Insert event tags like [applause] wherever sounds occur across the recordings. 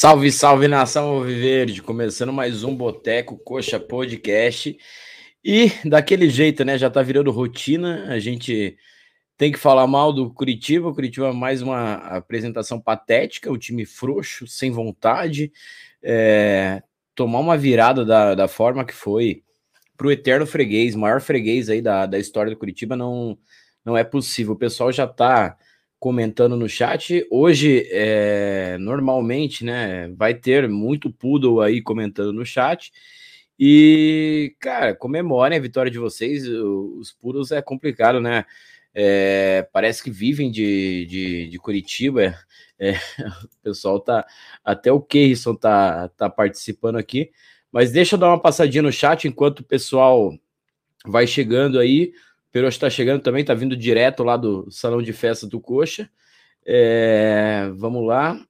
Salve, salve nação Alviverde, começando mais um Boteco Coxa Podcast. E daquele jeito, né? Já tá virando rotina, a gente tem que falar mal do Curitiba. O Curitiba mais uma apresentação patética, o time frouxo, sem vontade, é, tomar uma virada da, da forma que foi pro eterno freguês, maior freguês aí da, da história do Curitiba, não, não é possível. O pessoal já tá comentando no chat. Hoje, é, normalmente, né, vai ter muito poodle aí comentando no chat. E, cara, comemorem a vitória de vocês. Os poodles é complicado, né? É, parece que vivem de, de, de Curitiba. É, [laughs] o pessoal tá. Até o Keirson tá, tá participando aqui. Mas deixa eu dar uma passadinha no chat enquanto o pessoal vai chegando aí. Peroxa está chegando também, está vindo direto lá do salão de festa do Coxa. É, vamos lá.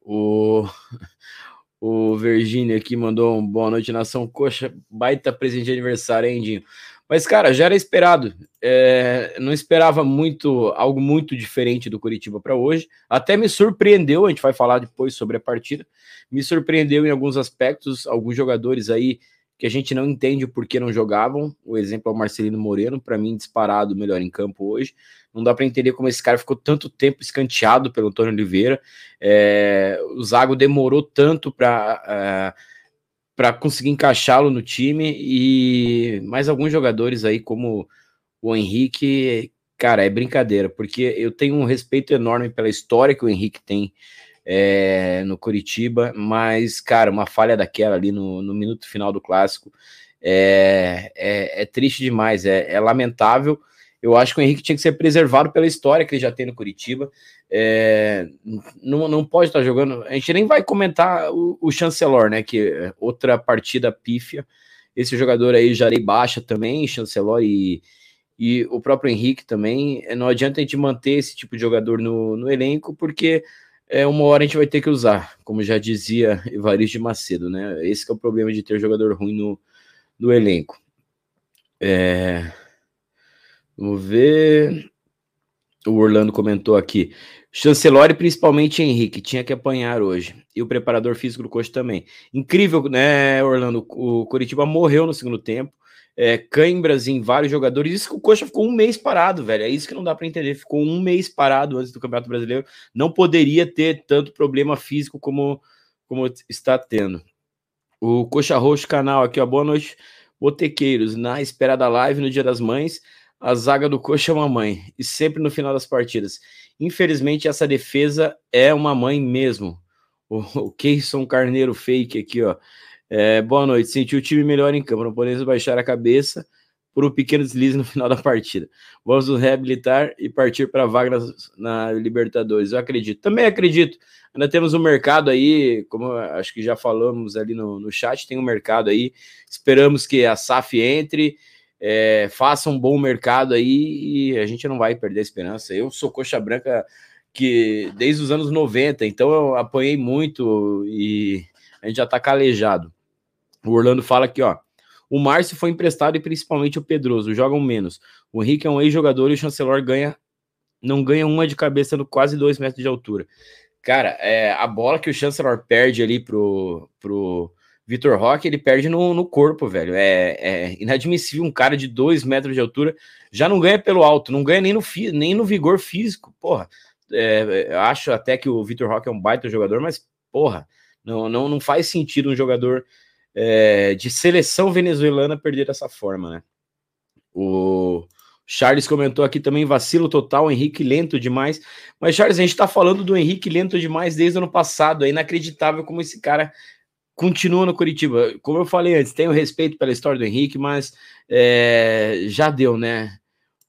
O, [laughs] o Virgínia aqui mandou um boa noite, nação Coxa. Baita presente de aniversário, hein, Dinho? Mas, cara, já era esperado. É, não esperava muito, algo muito diferente do Curitiba para hoje. Até me surpreendeu, a gente vai falar depois sobre a partida. Me surpreendeu em alguns aspectos, alguns jogadores aí que a gente não entende o porquê não jogavam. O exemplo é o Marcelino Moreno, para mim, disparado melhor em campo hoje. Não dá para entender como esse cara ficou tanto tempo escanteado pelo Antônio Oliveira. É, o Zago demorou tanto para. É, para conseguir encaixá-lo no time e mais alguns jogadores aí como o Henrique, cara, é brincadeira, porque eu tenho um respeito enorme pela história que o Henrique tem é, no Curitiba, mas, cara, uma falha daquela ali no, no minuto final do clássico é, é, é triste demais, é, é, lamentável. Eu acho que o Henrique tinha que ser preservado pela história que ele já tem no Curitiba. É, não, não pode estar jogando. A gente nem vai comentar o, o Chancelor, né? Que é outra partida pífia. Esse jogador aí dei baixa também, Chancelor e, e o próprio Henrique também. Não adianta a gente manter esse tipo de jogador no, no elenco, porque é, uma hora a gente vai ter que usar, como já dizia Evaristo de Macedo, né? Esse é o problema de ter jogador ruim no, no elenco. É, vamos ver. O Orlando comentou aqui. Chancelor e principalmente Henrique tinha que apanhar hoje. E o preparador físico do coach também. Incrível, né, Orlando? O Curitiba morreu no segundo tempo é, cãibras em vários jogadores. Isso que o Coxa ficou um mês parado, velho. É isso que não dá para entender. Ficou um mês parado antes do Campeonato Brasileiro. Não poderia ter tanto problema físico como, como está tendo. O Coxa Roxo canal aqui, ó. Boa noite, botequeiros. Na espera da live no Dia das Mães, a zaga do Coxa é uma mãe. E sempre no final das partidas. Infelizmente, essa defesa é uma mãe mesmo. O, o Keison Carneiro fake aqui, ó. É, boa noite. Senti o time melhor em campo. Não podemos baixar a cabeça por um pequeno deslize no [laughs] final da partida. Vamos nos reabilitar e partir para a vaga na, na, Libertadores. Eu acredito. Também acredito. Ainda temos um mercado aí, como acho que já falamos ali no, no chat, tem um mercado aí. Esperamos que a SAF entre, é, faça um bom mercado aí e a gente não vai perder a esperança. Eu sou coxa branca que desde os anos 90, então eu apanhei muito e a gente já está calejado. O Orlando fala aqui, ó. O Márcio foi emprestado e principalmente o Pedroso jogam menos. O Henrique é um ex-jogador e o Chancelor ganha não ganha uma de cabeça no quase dois metros de altura. Cara, é, a bola que o Chancellor perde ali pro, pro Vitor Roque, ele perde no, no corpo, velho. É, é, inadmissível um cara de dois metros de altura já não ganha pelo alto, não ganha nem no, nem no vigor físico. Porra, é, acho até que o Vitor Roque é um baita jogador, mas porra, não, não, não faz sentido um jogador é, de seleção venezuelana perder dessa forma, né? O Charles comentou aqui também vacilo total, Henrique lento demais. Mas, Charles, a gente tá falando do Henrique lento demais desde o ano passado. É inacreditável como esse cara continua no Curitiba. Como eu falei antes, tenho respeito pela história do Henrique, mas é, já deu, né?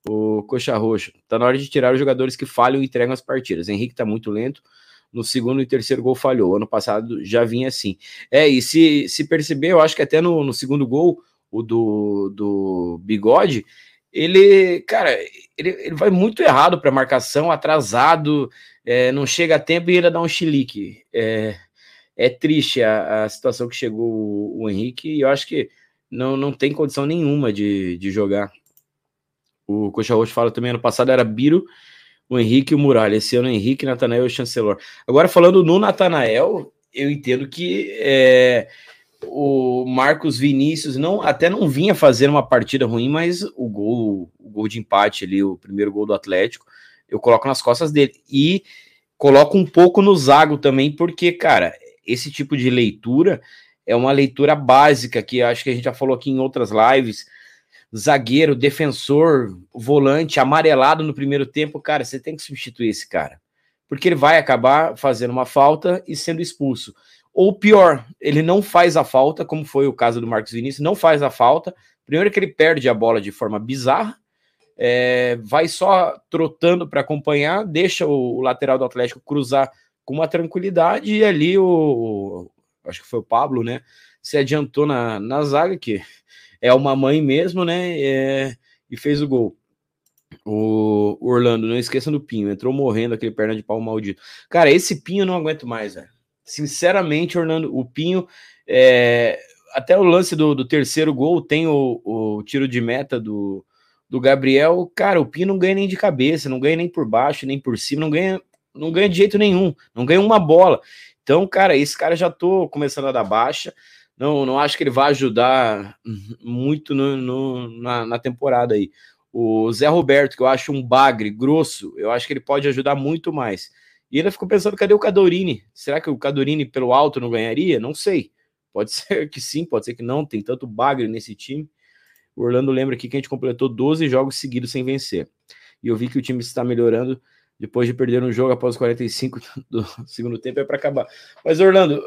O Coxa Roxo. Tá na hora de tirar os jogadores que falham e entregam as partidas. Henrique tá muito lento no segundo e terceiro gol falhou. Ano passado já vinha assim. É, e se, se perceber, eu acho que até no, no segundo gol, o do, do Bigode, ele, cara, ele, ele vai muito errado para marcação, atrasado, é, não chega a tempo e ele dá um chilique. É, é triste a, a situação que chegou o, o Henrique e eu acho que não, não tem condição nenhuma de, de jogar. O Coxa Roxo fala também, ano passado era Biro o Henrique e o Muralha. Esse ano, Henrique, Natanael e Chancelor. Agora, falando no Natanael, eu entendo que é, o Marcos Vinícius não até não vinha fazendo uma partida ruim, mas o gol, o gol de empate ali, o primeiro gol do Atlético, eu coloco nas costas dele. E coloco um pouco no Zago também, porque, cara, esse tipo de leitura é uma leitura básica que acho que a gente já falou aqui em outras lives. Zagueiro, defensor, volante, amarelado no primeiro tempo, cara, você tem que substituir esse cara. Porque ele vai acabar fazendo uma falta e sendo expulso. Ou pior, ele não faz a falta, como foi o caso do Marcos Vinícius, não faz a falta. Primeiro que ele perde a bola de forma bizarra, é, vai só trotando para acompanhar, deixa o, o, lateral do Atlético cruzar com uma tranquilidade e ali o, o acho que foi o Pablo, né? Se adiantou na, na zaga, que é uma mãe mesmo, né? É, e fez o gol. O Orlando, não esqueça do Pinho, entrou morrendo aquele perna de pau maldito. Cara, esse Pinho eu não aguento mais, velho. Sinceramente, Orlando, o Pinho, é, até o lance do, do terceiro gol tem o, o, tiro de meta do, do Gabriel. Cara, o Pinho não ganha nem de cabeça, não ganha nem por baixo, nem por cima, não ganha, não ganha de jeito nenhum, não ganha uma bola. Então, cara, esse cara já tô começando a dar baixa. Não, não acho que ele vai ajudar muito no, no na, na temporada aí. O Zé Roberto, que eu acho um bagre grosso, eu acho que ele pode ajudar muito mais. E ele ficou pensando, cadê o Cadorini? Será que o Cadorini pelo alto não ganharia? Não sei. Pode [laughs] ser que sim, pode ser que não. Tem tanto bagre nesse time. O Orlando lembra aqui que a gente completou 12 jogos seguidos sem vencer. E eu vi que o time está melhorando depois de perder um jogo após 45 [laughs] do segundo tempo é para acabar. Mas Orlando,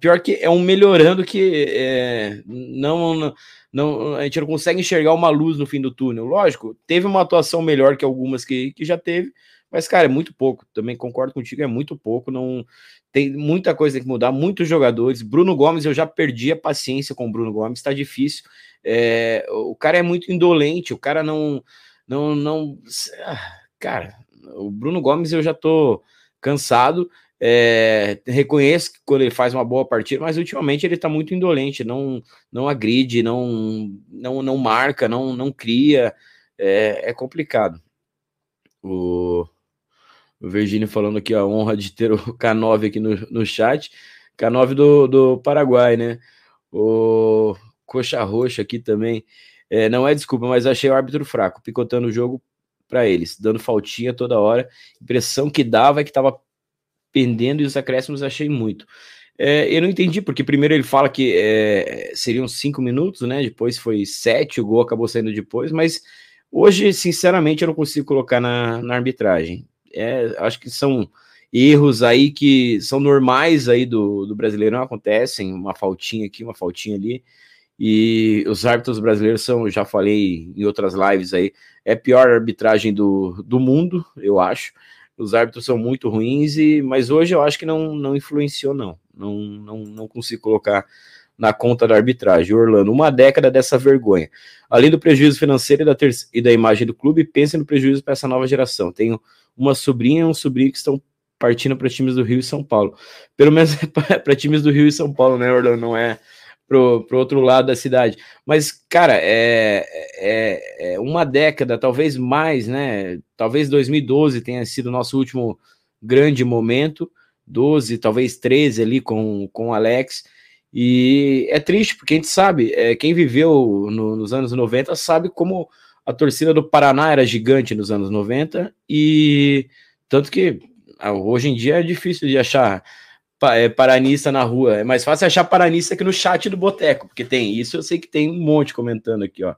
pior que é um melhorando que é, não, não a gente não consegue enxergar uma luz no fim do túnel. Lógico, teve uma atuação melhor que algumas que, que já teve, mas, cara, é muito pouco. Também concordo contigo, é muito pouco. Não tem muita coisa que mudar, muitos jogadores. Bruno Gomes, eu já perdi a paciência com o Bruno Gomes, tá difícil. É, o cara é muito indolente, o cara não. não, não cara, o Bruno Gomes eu já tô cansado. É, reconheço que quando ele faz uma boa partida, mas ultimamente ele tá muito indolente, não não agride, não não, não marca, não, não cria, é, é complicado. O o Virgínio falando aqui a honra de ter o K9 aqui no, no chat. K9 do, do Paraguai, né? O Coxa Roxa aqui também. É, não é desculpa, mas achei o árbitro fraco, picotando o jogo para eles, dando faltinha toda hora. Impressão que dava é que estava pendendo e os acréscimos achei muito. É, eu não entendi, porque primeiro ele fala que é, seriam cinco minutos, né? Depois foi sete, o gol acabou saindo depois, mas hoje, sinceramente, eu não consigo colocar na, na arbitragem é, acho que são erros aí que são normais aí do, do Brasileirão, acontecem, uma faltinha aqui, uma faltinha ali, e os árbitros brasileiros são, já falei em outras lives aí, é a pior arbitragem do, do mundo, eu acho, os árbitros são muito ruins, e, mas hoje eu acho que não, não influenciou não, não, não, não consigo colocar na conta da arbitragem. Orlando, uma década dessa vergonha. Além do prejuízo financeiro e da, e da imagem do clube, pense no prejuízo para essa nova geração. Tenho uma sobrinha e um sobrinho que estão partindo para times do Rio e São Paulo. Pelo menos [laughs] para times do Rio e São Paulo, né, Orlando? Não é pro, pro outro lado da cidade. Mas, cara, é, é, é, uma década, talvez mais, né? Talvez 2012 tenha sido o nosso último grande momento. 12, talvez 13 ali com, com o Alex. E é triste, porque a gente sabe, é, quem viveu no, nos anos 90 sabe como a torcida do Paraná era gigante nos anos 90 e tanto que ah, hoje em dia é difícil de achar é, paranista na rua. É mais fácil achar paranista aqui no chat do Boteco, porque tem isso, eu sei que tem um monte comentando aqui, ó.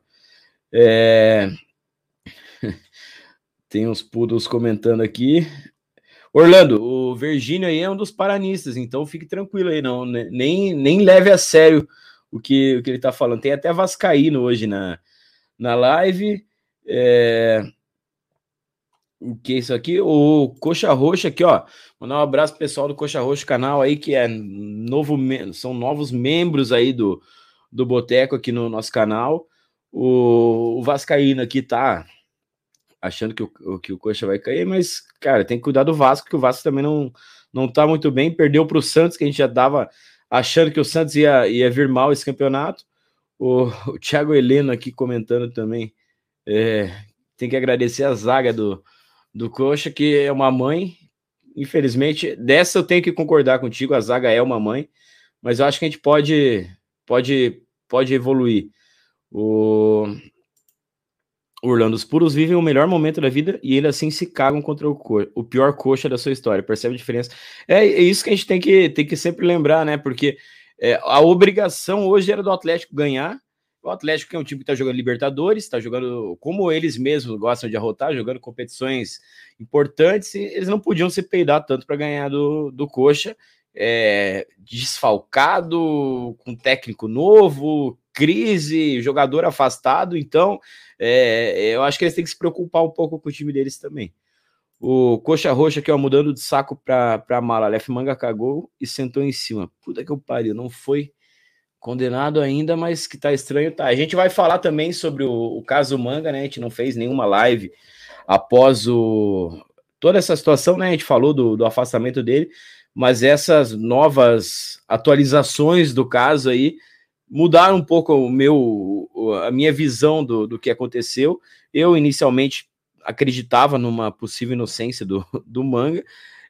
É... [laughs] tem uns poodles comentando aqui. Orlando, o Virgínio aí é um dos paranistas, então fique tranquilo aí, não, nem, nem leve a sério o que, o que ele tá falando. Tem até Vascaíno hoje na, na live. É... O que é isso aqui? O Coxa Roxa aqui, ó. Mandar um abraço pessoal do Coxa Roxa canal aí, que é novo, são novos membros aí do, do Boteco aqui no nosso canal. O, o aqui tá achando que o, que o Coxa vai cair, mas, cara, tem que cuidar do Vasco, que o Vasco também não, não tá muito bem. Perdeu pro Santos, que a gente já tava achando que o Santos ia, ia vir mal esse campeonato. O, o Thiago Heleno aqui comentando também. É, tem que agradecer a zaga do, do Coxa, que é uma mãe. infelizmente, dessa eu tenho que concordar contigo, a zaga é uma mãe, mas eu acho que a gente pode, pode, pode evoluir. O, Orlando, os puros vivem o melhor momento da vida e eles assim se cagam contra o, co o pior coxa da sua história. Percebe a diferença? É, é, isso que a gente tem que, tem que sempre lembrar, né? Porque é, a obrigação hoje era do Atlético ganhar. O Atlético, que é um time que está jogando Libertadores, está jogando como eles mesmos gostam de arrotar, jogando competições importantes, eles não podiam se peidar tanto para ganhar do, do Coxa, é, desfalcado, com técnico novo, crise, jogador afastado. Então, é, eu acho que eles têm que se preocupar um pouco com o time deles também. O Coxa Roxa aqui, ó, mudando de saco pra, pra mala. Lef Manga cagou e sentou em cima. Puta que eu pariu, não foi condenado ainda, mas que tá estranho, tá. A gente vai falar também sobre o, o caso Manga, né? A gente não fez nenhuma live após o toda essa situação, né? A gente falou do, do afastamento dele, mas essas novas atualizações do caso aí mudaram um pouco o meu, a minha visão do, do que aconteceu. Eu inicialmente acreditava numa possível inocência do, do manga.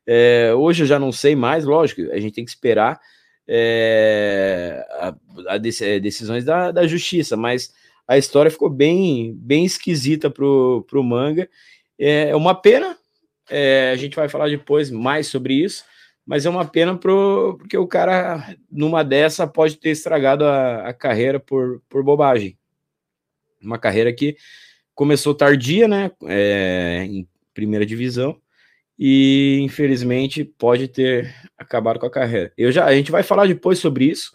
É, hoje eu já não sei mais, lógico, a gente tem que esperar é, a, a decisões da, da justiça, mas a história ficou bem, bem esquisita pro, pro manga. É uma pena, é, a gente vai falar depois mais sobre isso, mas é uma pena pro, porque o cara, numa dessa, pode ter estragado a, a carreira por, por bobagem. Uma carreira que começou tardia, né? É, em primeira divisão, e infelizmente pode ter acabado com a carreira. Eu já, a gente vai falar depois sobre isso,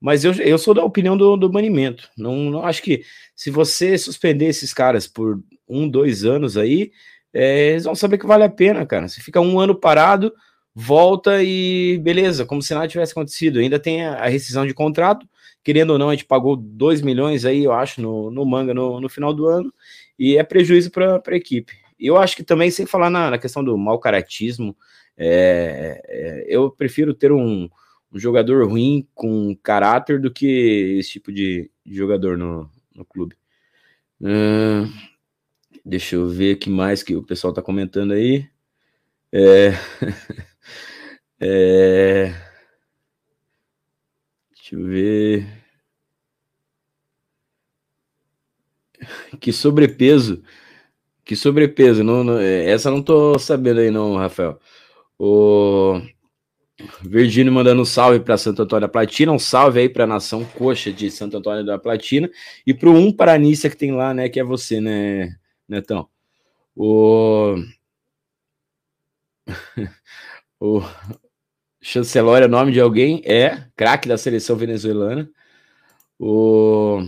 mas eu, eu sou da opinião do, do banimento. Não, não acho que se você suspender esses caras por um, dois anos aí, é, eles vão saber que vale a pena, cara. Você fica um ano parado, volta e beleza, como se nada tivesse acontecido. Ainda tem a, a rescisão de contrato, querendo ou não, a gente pagou 2 milhões aí, eu acho, no, no manga no, no final do ano, e é prejuízo para a equipe. Eu acho que também, sem falar na, na questão do mau caratismo, é, é, eu prefiro ter um, um, jogador ruim com caráter do que esse tipo de, de jogador no, no clube. Uh, deixa eu ver que mais que o pessoal está comentando aí. É... [laughs] É... Deixa eu ver. Que sobrepeso. Que sobrepeso. Não, não, é, essa não tô sabendo aí, não, Rafael. O Virgínio mandando um salve para Santo Antônio da Platina. Um salve aí para a nação coxa de Santo Antônio da Platina. E para um Paranícia que tem lá, né? Que é você, né, Netão? O. [laughs] o, Chancelor é nome de alguém? É, craque da seleção venezuelana. O...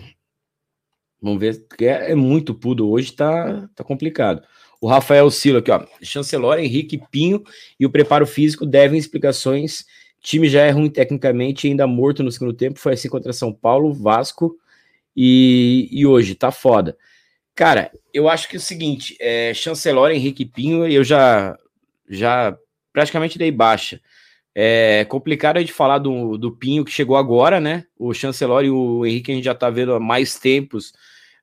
Vamos ver, é, é muito pudo hoje, tá, tá complicado. O Rafael Silo aqui, ó. Chancelor, Henrique Pinho e o preparo físico devem explicações. Time já é ruim tecnicamente, ainda morto no segundo tempo. Foi assim contra São Paulo, Vasco e, e hoje, tá foda. Cara, eu acho que é o seguinte: é, Chancelor, Henrique Pinho, eu já, já praticamente dei baixa. É complicado gente falar do, do Pinho que chegou agora, né? O Chancelor e o Henrique a gente já tá vendo há mais tempos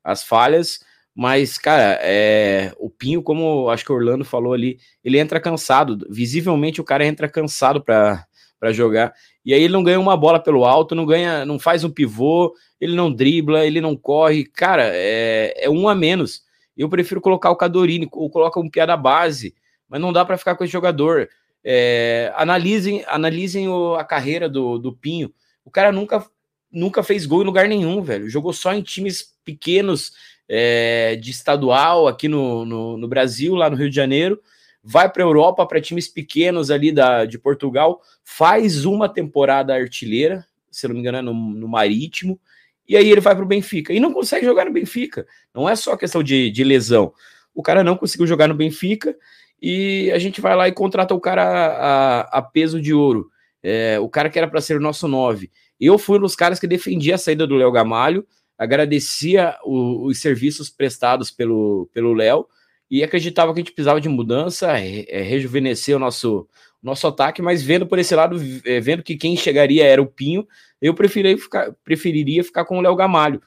as falhas, mas, cara, é, o Pinho, como acho que o Orlando falou ali, ele entra cansado, visivelmente o cara entra cansado para jogar, e aí ele não ganha uma bola pelo alto, não ganha, não faz um pivô, ele não dribla, ele não corre, cara, é, é um a menos. Eu prefiro colocar o Cadorini ou colocar um piada base, mas não dá para ficar com esse jogador. É, analisem analisem o, a carreira do, do Pinho. O cara nunca, nunca fez gol em lugar nenhum, velho. Jogou só em times pequenos é, de estadual aqui no, no, no, Brasil, lá no Rio de Janeiro. Vai para a Europa, para times pequenos ali da, de Portugal. Faz uma temporada artilheira, se não me engano, é no, no Marítimo. E aí ele vai para o Benfica. E não consegue jogar no Benfica. Não é só questão de, de lesão. O cara não conseguiu jogar no Benfica e a gente vai lá e contrata o cara a, a peso de ouro. É, o cara que era para ser o nosso nove. Eu fui um dos caras que defendia a saída do Léo Gamalho, agradecia o, os serviços prestados pelo Léo e acreditava que a gente precisava de mudança, é, rejuvenescer o nosso, nosso ataque, mas vendo por esse lado, é, vendo que quem chegaria era o Pinho, eu preferiria ficar, preferiria ficar com o Léo Gamalho.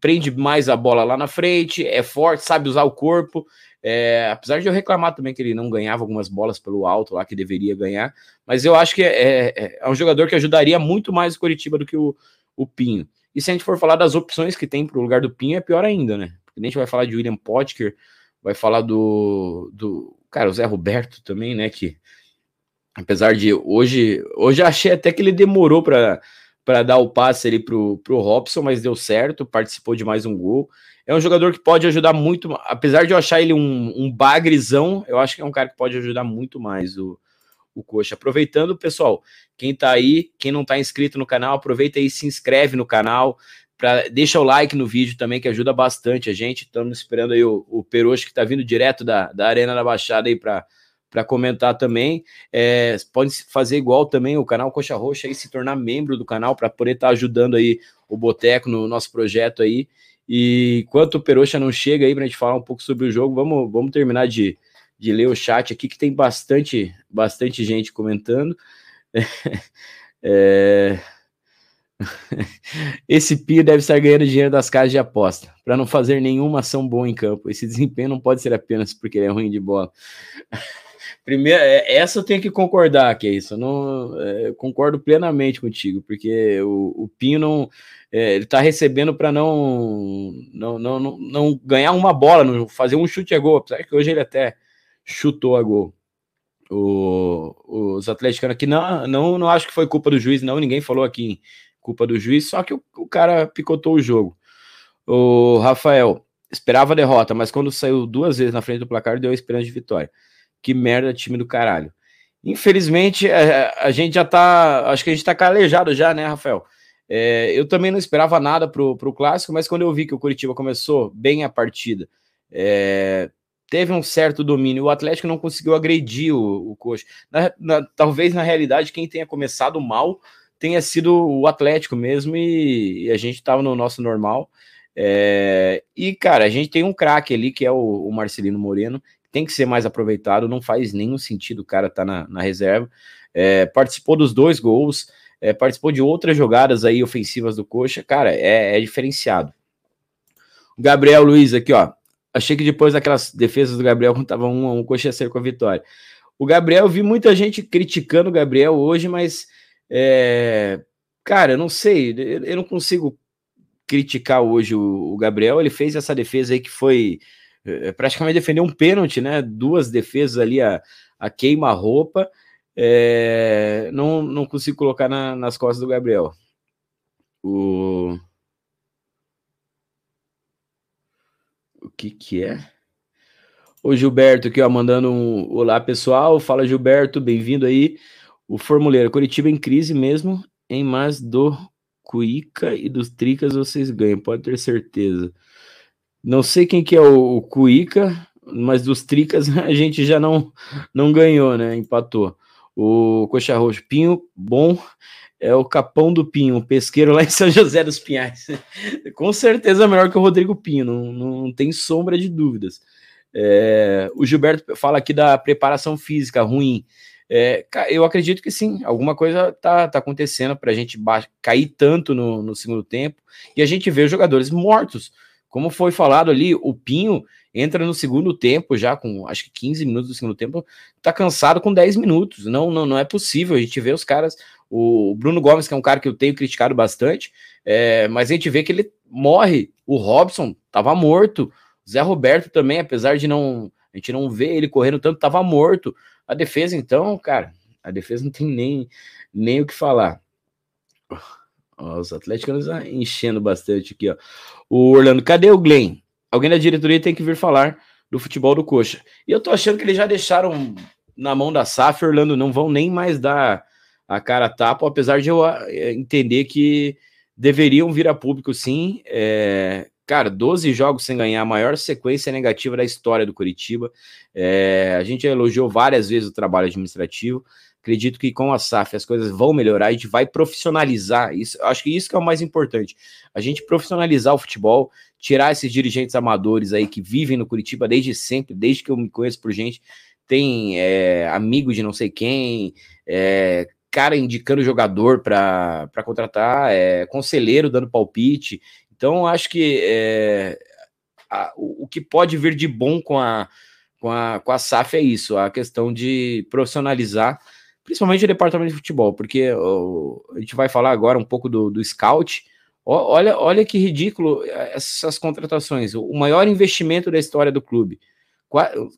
prende mais a bola lá na frente, é forte, sabe usar o corpo. É, apesar de eu reclamar também que ele não ganhava algumas bolas pelo alto lá que deveria ganhar, mas eu acho que é, é, é um jogador que ajudaria muito mais o Coritiba do que o, o Pinho. E se a gente for falar das opções que tem para o lugar do Pinho, é pior ainda, né? Porque a gente vai falar de William Potker, vai falar do, do cara, o Zé Roberto também, né? Que apesar de hoje, hoje achei até que ele demorou para para dar o passe ali pro, pro Robson, mas deu certo, participou de mais um gol. É um jogador que pode ajudar muito, apesar de eu achar ele um, um bagrezão, eu acho que é um cara que pode ajudar muito mais o, o Coxa. Aproveitando, pessoal, quem tá aí, quem não tá inscrito no canal, aproveita aí, se inscreve no canal, pra, deixa o like no vídeo também, que ajuda bastante a gente. Estamos esperando aí o, o que tá vindo direto da, da Arena da Baixada aí para para comentar também. É, pode fazer igual também o canal Coxa Roxa e se tornar membro do canal para poder estar tá ajudando aí o Boteco no nosso projeto aí. E enquanto o Peroxa não chega aí para a gente falar um pouco sobre o jogo, vamos, vamos terminar de, de ler o chat aqui, que tem bastante, bastante gente comentando. [laughs] É... [laughs] Esse Pio deve estar ganhando dinheiro das casas de aposta, para não fazer nenhuma ação boa em campo. Esse desempenho não pode ser apenas porque ele é ruim de bola. [laughs] Primeiro, é, essa eu tenho que concordar, que é isso. Eu não é, concordo plenamente contigo, porque o, o Pinho não é, ele tá recebendo para não, não, não, não, não ganhar uma bola, não fazer um chute a gol, apesar que hoje ele até chutou a gol. O, os atleticanos aqui não, não, não acho que foi culpa do juiz, não. Ninguém falou aqui culpa do juiz, só que o, o cara picotou o jogo. O Rafael esperava a derrota, mas quando saiu duas vezes na frente do placar, deu a esperança de vitória que merda, time do caralho. Infelizmente, a, é, é, a, gente já tá. Acho que a gente tá calejado já, né, Rafael? É, eu também não esperava nada pro, pro clássico, mas quando eu vi que o Curitiba começou bem a partida, é, teve um certo domínio. O Atlético não conseguiu agredir o, o Coxa. Na, na, talvez, na realidade, quem tenha começado mal tenha sido o Atlético mesmo, e, e a gente estava no nosso normal. É, e, cara, a gente tem um craque ali, que é o, o Marcelino Moreno, tem que ser mais aproveitado, não faz nenhum sentido o cara estar tá na, na, reserva. É, participou dos dois gols, é, participou de outras jogadas aí ofensivas do Coxa, cara, é, é diferenciado. O Gabriel Luiz aqui, ó. Achei que depois daquelas defesas do Gabriel, quando tava um um, o Coxa ia ser com a vitória. O Gabriel, vi muita gente criticando o Gabriel hoje, mas, é, cara, não sei, eu, eu não consigo criticar hoje o, o Gabriel. Ele fez essa defesa aí que foi praticamente defendeu um pênalti, né? Duas defesas ali a, a queima-roupa. É, não, não consigo colocar na, nas costas do Gabriel. O... o que que é? O Gilberto aqui, ó, mandando um olá pessoal. Fala Gilberto, bem-vindo aí. O Formuleiro, Curitiba em crise mesmo, em mais do Cuica e dos Tricas vocês ganham, pode ter certeza. Não sei quem que é o, o Cuica, mas dos Tricas [laughs] a gente já não, não ganhou, né? Empatou. O Coxa Roxo, Pinho, bom, é o Capão do Pinho, o pesqueiro lá em São [laughs] José dos Pinhais. Com certeza melhor que o Rodrigo Pinho, não, não tem sombra de dúvidas. É, o Gilberto fala aqui da preparação física ruim. É, eu acredito que sim, alguma coisa tá, tá acontecendo para a gente cair tanto no, no segundo tempo e a gente vê os jogadores mortos. Como foi falado ali, o Pinho entra no segundo tempo, já com acho que 15 minutos do segundo tempo, tá cansado com 10 minutos. Não, não, não é possível. A gente vê os caras. O Bruno Gomes, que é um cara que eu tenho criticado bastante, é, mas a gente vê que ele morre. O Robson tava morto. Zé Roberto também, apesar de não. A gente não ver ele correndo tanto, tava morto. A defesa, então, cara, a defesa não tem nem, nem o que falar. Ó, os atleticanos enchendo bastante aqui, ó. O Orlando, cadê o Glenn? Alguém da diretoria tem que vir falar do futebol do Coxa. E eu tô achando que eles já deixaram na mão da SAF, Orlando, não vão nem mais dar a cara a tapa, apesar de eu eh, entender que deveriam vir a público sim. É, cara, 12 jogos sem ganhar, a maior sequência negativa da história do Curitiba. É, a gente elogiou várias vezes o trabalho administrativo. Acredito que com a SAF as coisas vão melhorar, a gente vai profissionalizar isso. Acho que isso que é o mais importante. A gente profissionalizar o futebol, tirar esses dirigentes amadores aí que vivem no Curitiba desde sempre, desde que eu me conheço por gente, tem é, amigo de não sei quem, é, cara indicando jogador para contratar, é, conselheiro dando palpite. Então, acho que é, a, o, que pode vir de bom com a, com, a, com a SAF é isso, a questão de profissionalizar, principalmente o departamento de futebol, porque ó, a gente vai falar agora um pouco do, do scout. Ó, olha, olha que ridículo essas contratações. O maior investimento da história do clube.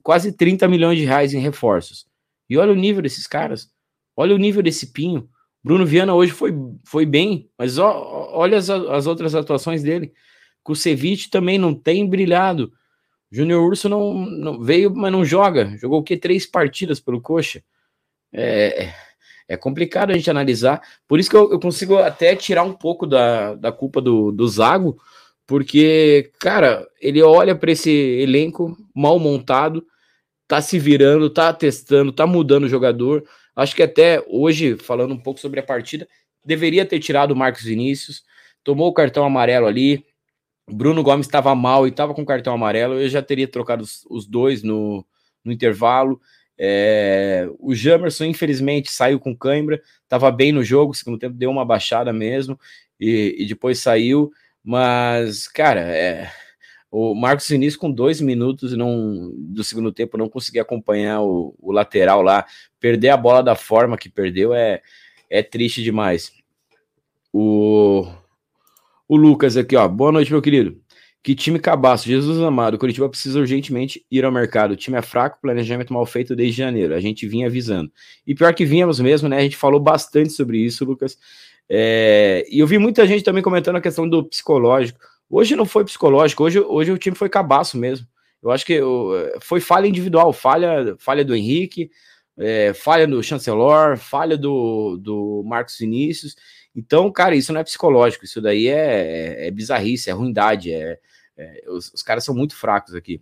quase 30 milhões de reais em reforços. E olha o nível desses caras. Olha o nível desse Pinho. Bruno Viana hoje foi, foi bem, mas ó, olha as, as outras atuações dele. Kusevich também não tem brilhado. Júnior Urso não, não, veio, mas não joga. Jogou o quê? Três partidas pelo Coxa. É, é complicado a gente analisar. Por isso que eu, eu consigo até tirar um pouco da, da culpa do, do Zago, porque, cara, ele olha para esse elenco mal montado, tá se virando, tá testando, tá mudando o jogador. Acho que até hoje, falando um pouco sobre a partida, deveria ter tirado o Marcos Vinícius, tomou o cartão amarelo ali. Bruno Gomes estava mal e estava com cartão amarelo. Eu já teria trocado os, os dois no, no intervalo. É, o Jamerson, infelizmente, saiu com cãibra, estava bem no jogo, segundo tempo deu uma baixada mesmo e, e depois saiu. Mas, cara, é, o Marcos Vinícius, com dois minutos não, do segundo tempo, não conseguia acompanhar o, o, lateral lá. Perder a bola da forma que perdeu é, é triste demais. O, o Lucas aqui, ó. Boa noite, meu querido. Que time cabaço, Jesus amado. O Curitiba precisa urgentemente ir ao mercado. O time é fraco, planejamento mal feito desde janeiro. A gente vinha avisando. E pior que vínhamos mesmo, né? A gente falou bastante sobre isso, Lucas. É... E eu vi muita gente também comentando a questão do psicológico. Hoje não foi psicológico, hoje, hoje o time foi cabaço mesmo. Eu acho que foi falha individual, falha, falha do Henrique, é, falha do Chancelor, falha do, do Marcos Vinícius. Então, cara, isso não é psicológico, isso daí é, é, é bizarrice, é ruindade, é, é os, os, caras são muito fracos aqui.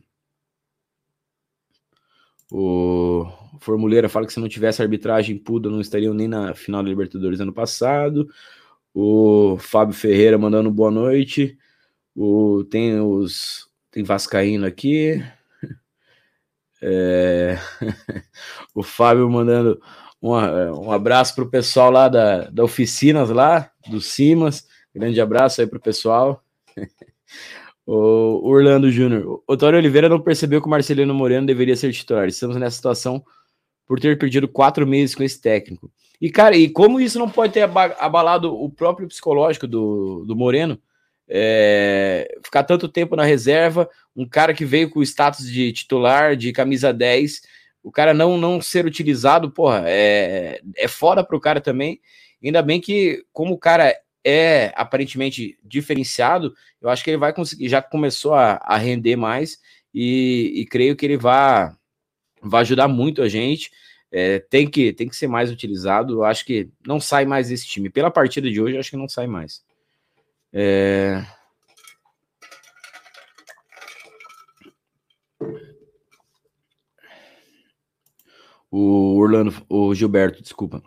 O Formuleira fala que se não tivesse arbitragem Puda não estariam nem na final da Libertadores ano passado. O Fábio Ferreira mandando boa noite. O, tem os. Tem Vascaíno aqui. É, [laughs] o Fábio mandando um, abraço para o pessoal lá da, da Oficinas, lá, do Simas. Grande abraço aí para o pessoal. [laughs] o Orlando Júnior. O Tório Oliveira não percebeu que o Marcelino Moreno deveria ser titular. Estamos nessa situação por ter perdido quatro meses com esse técnico. E, cara, e como isso não pode ter abalado o próprio psicológico do, do Moreno? É, ficar tanto tempo na reserva, um cara que veio com o status de titular, de camisa 10, o cara não não ser utilizado, porra, é, é foda pro cara também. Ainda bem que, como o cara é aparentemente diferenciado, eu acho que ele vai conseguir, já começou a, a render mais e, e, creio que ele vai, vai ajudar muito a gente. É, tem, que, tem que ser mais utilizado. Eu acho que não sai mais esse time. Pela partida de hoje, acho que não sai mais. É... O Orlando, o Gilberto, desculpa.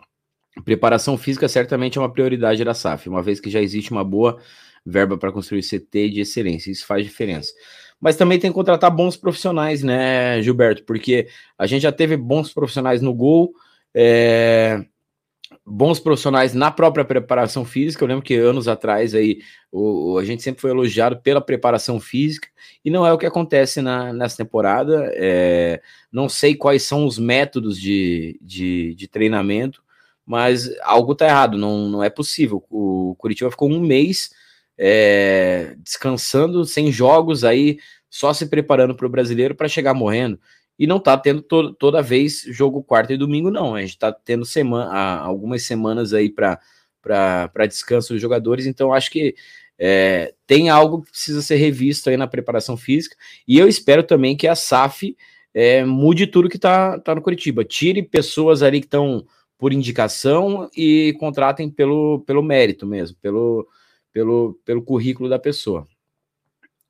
Preparação física certamente é uma prioridade da SAF, uma vez que já existe uma boa verba para construir CT de excelência, isso faz diferença. Mas também tem que contratar bons profissionais, né, Gilberto? Porque a gente já teve bons profissionais no gol, é, bons profissionais na própria preparação física. Eu lembro que anos atrás aí o, a gente sempre foi elogiado pela preparação física e não é o que acontece na, nessa temporada. É, não sei quais são os métodos de, de, de treinamento, mas algo está errado. Não, não é possível. O Curitiba ficou um mês é, descansando, sem jogos aí, só se preparando para o brasileiro para chegar morrendo e não tá tendo to toda vez jogo quarta e domingo, não. A gente tá tendo semana, algumas semanas aí para descanso dos jogadores, então acho que é, tem algo que precisa ser revisto aí na preparação física, e eu espero também que a SAF é, mude tudo que tá, tá no Curitiba, tire pessoas ali que estão por indicação e contratem pelo, pelo mérito mesmo, pelo, pelo, pelo currículo da pessoa.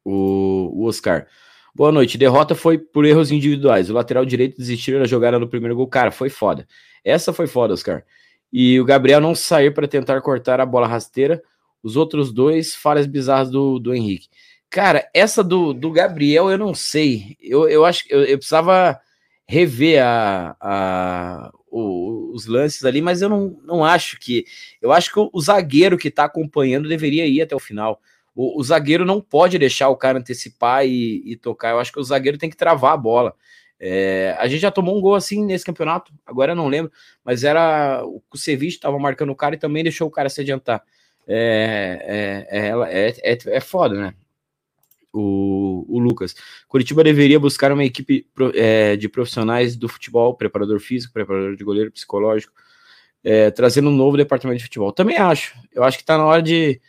O, o Oscar. Boa noite. Derrota foi por erros individuais. O lateral direito desistiu da jogada no primeiro gol. Cara, foi foda. Essa foi foda, Oscar. E o Gabriel não sair para tentar cortar a bola rasteira. Os outros dois, falhas bizarras do, do Henrique. Cara, essa do, do Gabriel eu não sei. Eu, eu acho que eu, eu precisava rever a, a, o, os lances ali, mas eu não, não acho que. Eu acho que o, o zagueiro que tá acompanhando deveria ir até o final. O, o zagueiro não pode deixar o cara antecipar e, e, tocar. Eu acho que o zagueiro tem que travar a bola. É, a gente já tomou um gol assim nesse campeonato, agora eu não lembro, mas era o Kusevich estava marcando o cara e também deixou o cara se adiantar. É, é, é, é, é, é foda, né? O, o, Lucas. Curitiba deveria buscar uma equipe é, de profissionais do futebol, preparador físico, preparador de goleiro, psicológico, é, trazendo um novo departamento de futebol. Também acho. Eu acho que está na hora de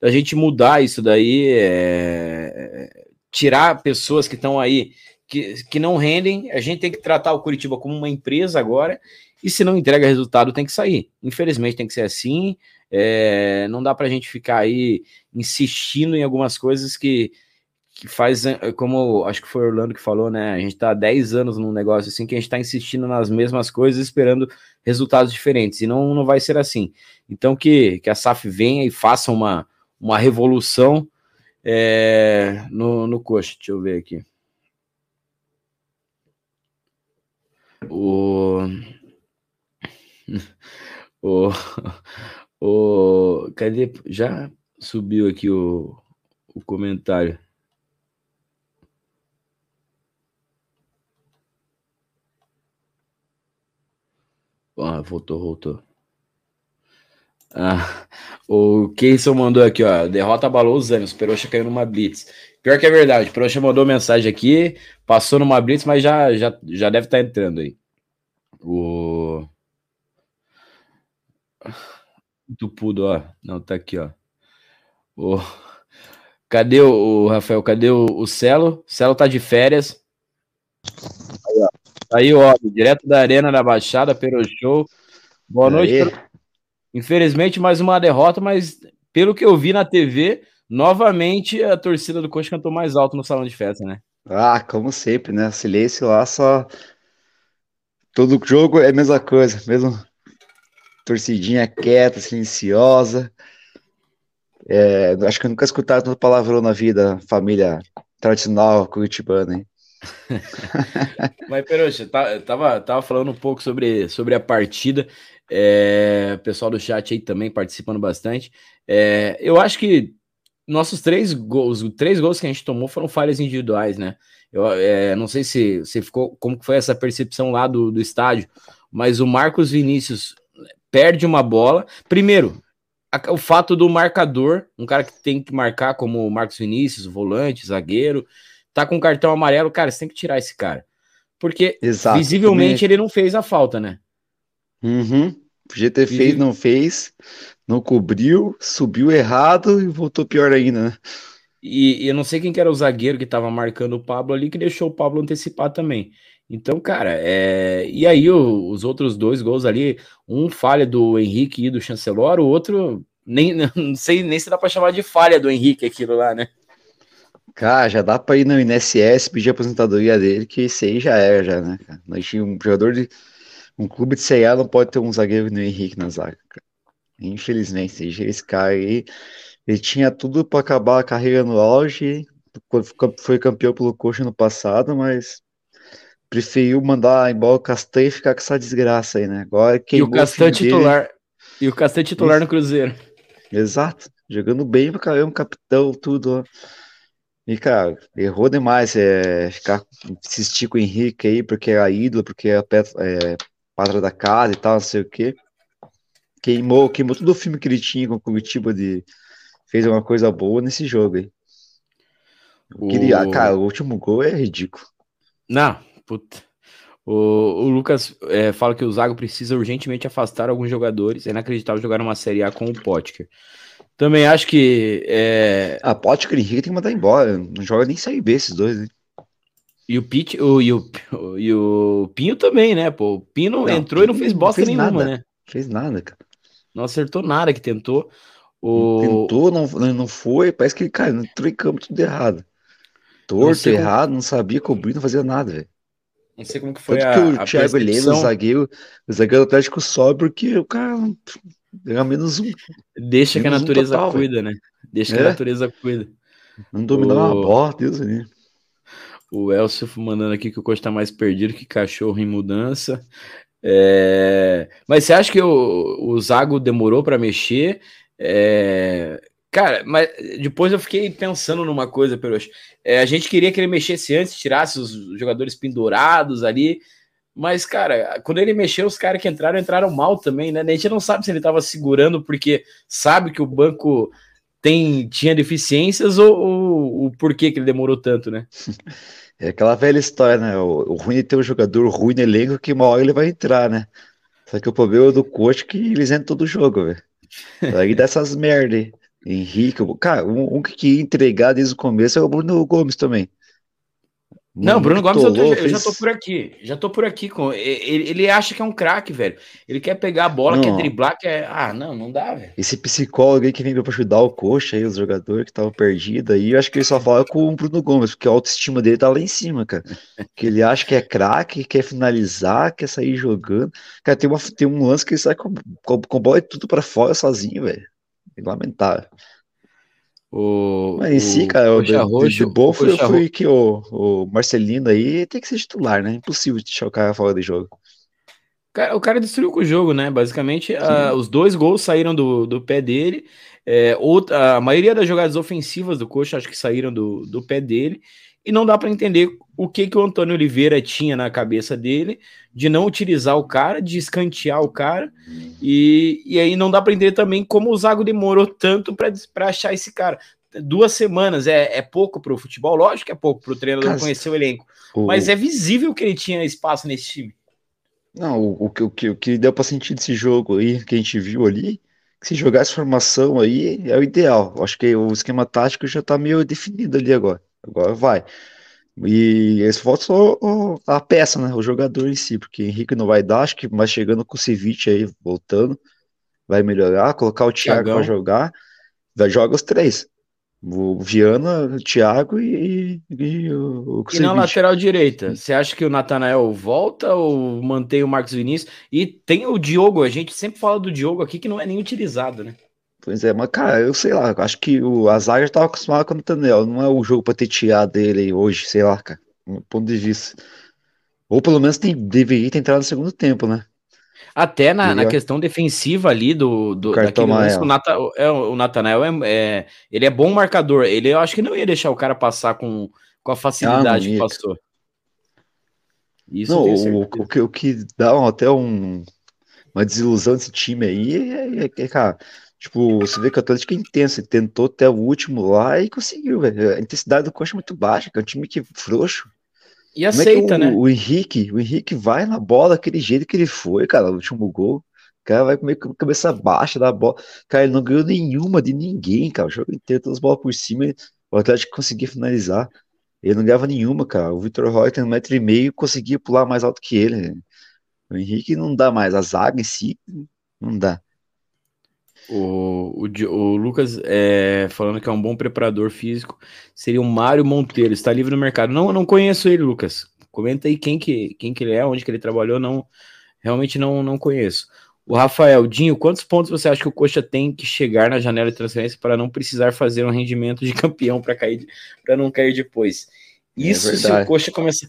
da gente mudar isso daí, é, tirar pessoas que estão aí que, que não rendem. A gente tem que tratar o Curitiba como uma empresa agora. E se não entrega resultado, tem que sair. Infelizmente tem que ser assim. É, não dá para a gente ficar aí insistindo em algumas coisas que, que faz, como acho que foi o Orlando que falou, né? A gente está há 10 anos num negócio assim que a gente está insistindo nas mesmas coisas, esperando resultados diferentes. E não, não vai ser assim. Então que, que a SAF venha e faça uma, uma revolução é, no, no coxa. Deixa eu ver aqui. O. [laughs] O. [laughs] O. Cadê? Já subiu aqui o, o comentário. Ah, voltou, voltou. Ah, o Keyson mandou aqui, ó. Derrota abalou os ânimos. Peroxa caiu numa blitz. Pior que é verdade. Peroxa mandou mensagem aqui, passou numa blitz, mas já, já, já deve estar tá entrando aí. O. Tupudo, ó. Não, tá aqui, ó. O... Cadê o, o Rafael? Cadê o, o Celo? O Celo tá de férias. Aí, ó. Aí, ó, direto da Arena da Baixada, Show. Boa noite. Infelizmente, mais uma derrota, mas pelo que eu vi na TV, novamente a torcida do Coxa cantou mais alto no salão de festa, né? Ah, como sempre, né? Silêncio lá só. Todo jogo é a mesma coisa, mesmo torcidinha quieta, silenciosa. É, acho que eu nunca escutado tanto palavrão na vida, família tradicional curitibana, hein? [laughs] Mas, Peruxa, tá, tava, tava falando um pouco sobre, sobre a partida. É, pessoal do chat aí também participando bastante. É, eu acho que nossos três gols, os três gols que a gente tomou foram falhas individuais, né? Eu é, não sei se, se ficou como foi essa percepção lá do, do estádio, mas o Marcos Vinícius perde uma bola. Primeiro, a, o fato do marcador, um cara que tem que marcar como o Marcos Vinícius, volante, zagueiro, tá com cartão amarelo, cara, você tem que tirar esse cara. Porque Exato, visivelmente também. ele não fez a falta, né? Uhum. Podia ter feito, não fez, não cobriu, subiu errado e voltou pior ainda, né? E, e eu não sei quem que era o zagueiro que estava marcando o Pablo ali, que deixou o Pablo antecipar também. Então, cara, é... e aí o, os outros dois gols ali, um falha do Henrique e do Chancelor, o outro, nem, [laughs] não sei nem se dá para chamar de falha do Henrique aquilo lá, né? Cara, já dá para ir no INSS pedir a aposentadoria dele, que esse aí já era, já, né? Nós tínhamos um jogador de um clube de CA não pode ter um zagueiro no Henrique na zaga. Cara. Infelizmente, esse cara aí, ele tinha tudo para acabar a carreira no auge, foi campeão pelo Coxa no passado, mas preferiu mandar embora o Castanho e ficar com essa desgraça aí, né? Agora e o Castanho titular. Dele. E o Castanho titular Isso. no Cruzeiro. Exato. Jogando bem pra caramba, capitão, tudo. Ó. E, cara, errou demais é, ficar, insistir com o Henrique aí, porque é a ídolo, porque é, é Padra da Casa e tal, não sei o quê. Queimou, queimou todo o filme que ele tinha com o Curitiba de fez uma coisa boa nesse jogo aí. O... Queria, cara, o último gol é ridículo. Não, puta. O, o Lucas é, fala que o Zago precisa urgentemente afastar alguns jogadores. É inacreditável jogar uma Série A com o Potker. Também acho que. É... A Potker e Henrique tem que mandar embora. Não joga nem Série B esses dois, hein? E o, Pete, o, e, o, e o Pinho também, né? Pô, o Pino não, entrou e não fez bosta não fez nenhuma, nada. né? Fez nada, cara. Não acertou nada que tentou. O... Tentou, não, não foi. Parece que, cara, entrou em campo tudo errado. Torto, errado, como... não sabia cobrir, não fazia nada, velho. Não sei como que foi Tanto a, que o Thiago Heleno, o zagueiro, o zagueiro Atlético sobe porque o cara ganha menos um. Deixa menos que a natureza um total, cuida, véio. né? Deixa é? que a é. natureza cuida. Não dominar o... uma bola, Deus ali. O Elcio mandando aqui que o Coxa tá mais perdido que cachorro em mudança. É... Mas você acha que o, o Zago demorou para mexer? É... Cara, mas depois eu fiquei pensando numa coisa, Perox. É, a gente queria que ele mexesse antes, tirasse os jogadores pendurados ali. Mas, cara, quando ele mexeu, os caras que entraram, entraram mal também, né? A gente não sabe se ele tava segurando porque sabe que o banco tem, tinha deficiências ou, ou o porquê que ele demorou tanto, né? [laughs] É aquela velha história, né? O, o ruim é ter um jogador ruim no elenco que uma hora ele vai entrar, né? Só que o problema do coach é que eles entram todo jogo, velho. Aí dessas merda aí. Henrique, cara, um, um que entregar desde o começo é o Bruno Gomes também. Não, Bruno Gomes, eu, tô, eu, já tô por aqui. Já tô por aqui. com Ele, ele acha que é um craque, velho. Ele quer pegar a bola, não. quer driblar, quer. Ah, não, não dá, velho. Esse psicólogo aí que vem pra ajudar o coxa aí, os jogadores que estavam perdidos aí, eu acho que ele só fala com o Bruno Gomes, porque a autoestima dele tá lá em cima, cara. [laughs] que ele acha que é craque, quer finalizar, quer sair jogando. Cara, tem, uma, tem um lance que ele sai com, com, com bola e tudo pra fora sozinho, velho. Lamentável. O, Mas em si, cara, o de, roxo, de bom foi, foi que o, o Marcelino aí tem que ser titular, né? Impossível deixar o cara fora de jogo. O cara destruiu com o jogo, né? Basicamente, uh, os dois gols saíram do, do pé dele. É, outra, a maioria das jogadas ofensivas do Coxa acho que saíram do, do pé dele. E não dá para entender o que, que o Antônio Oliveira tinha na cabeça dele de não utilizar o cara, de escantear o cara. E, e aí não dá para entender também como o Zago demorou tanto para achar esse cara. Duas semanas é, é pouco para o futebol, lógico que é pouco para o treinador conhecer o elenco, o... mas é visível que ele tinha espaço nesse time. Não, o, o, o, que, o que deu para sentir desse jogo aí, que a gente viu ali, que se jogar essa formação aí é o ideal. Acho que o esquema tático já está meio definido ali agora. Agora vai. E esse falta só a peça, né? O jogador em si, porque Henrique não vai dar, acho que mais chegando com o Ceviche aí, voltando, vai melhorar, colocar o Thiago para jogar, vai jogar os três. O Viana, o Thiago e, e o, o E na lateral direita, você acha que o Natanael volta ou mantém o Marcos Vinícius? E tem o Diogo, a gente sempre fala do Diogo aqui que não é nem utilizado, né? Pois é, mas cara, eu sei lá, acho que o Azar já tava acostumado com o Nathaniel, não é o jogo pra ter tirado dele hoje, sei lá, cara, do ponto de vista. Ou pelo menos tem, deveria ter entrado no segundo tempo, né? Até na, na questão defensiva ali do, do lance, o, Nata, é, o Nathanael é, é, ele é bom marcador. Ele eu acho que não ia deixar o cara passar com, com a facilidade ah, que passou. Isso não, o, o, que, o que dá até um, uma desilusão desse time aí é, é, é cara, Tipo, você vê que o Atlético é intenso, ele tentou até o último lá e conseguiu, velho. A intensidade do Coxa é muito baixa, que é um time que é frouxo. E Como aceita, é o, né? O Henrique, o Henrique vai na bola daquele jeito que ele foi, cara, no último gol. O cara vai comer com a cabeça baixa da bola. Cara, ele não ganhou nenhuma de ninguém, cara. O jogo inteiro, todas as bolas por cima, o Atlético conseguia finalizar. Ele não ganhava nenhuma, cara. O Vitor Roy tem um metro e meio conseguia pular mais alto que ele. O Henrique não dá mais. A zaga em si, não dá. O, o, o Lucas é, falando que é um bom preparador físico seria o Mário Monteiro, está livre no mercado. Não, eu não conheço ele, Lucas. Comenta aí quem que, quem que ele é, onde que ele trabalhou, não realmente não, não conheço. O Rafael, Dinho, quantos pontos você acha que o Coxa tem que chegar na janela de transferência para não precisar fazer um rendimento de [laughs] campeão para cair para não cair depois? É Isso é se o Coxa começar.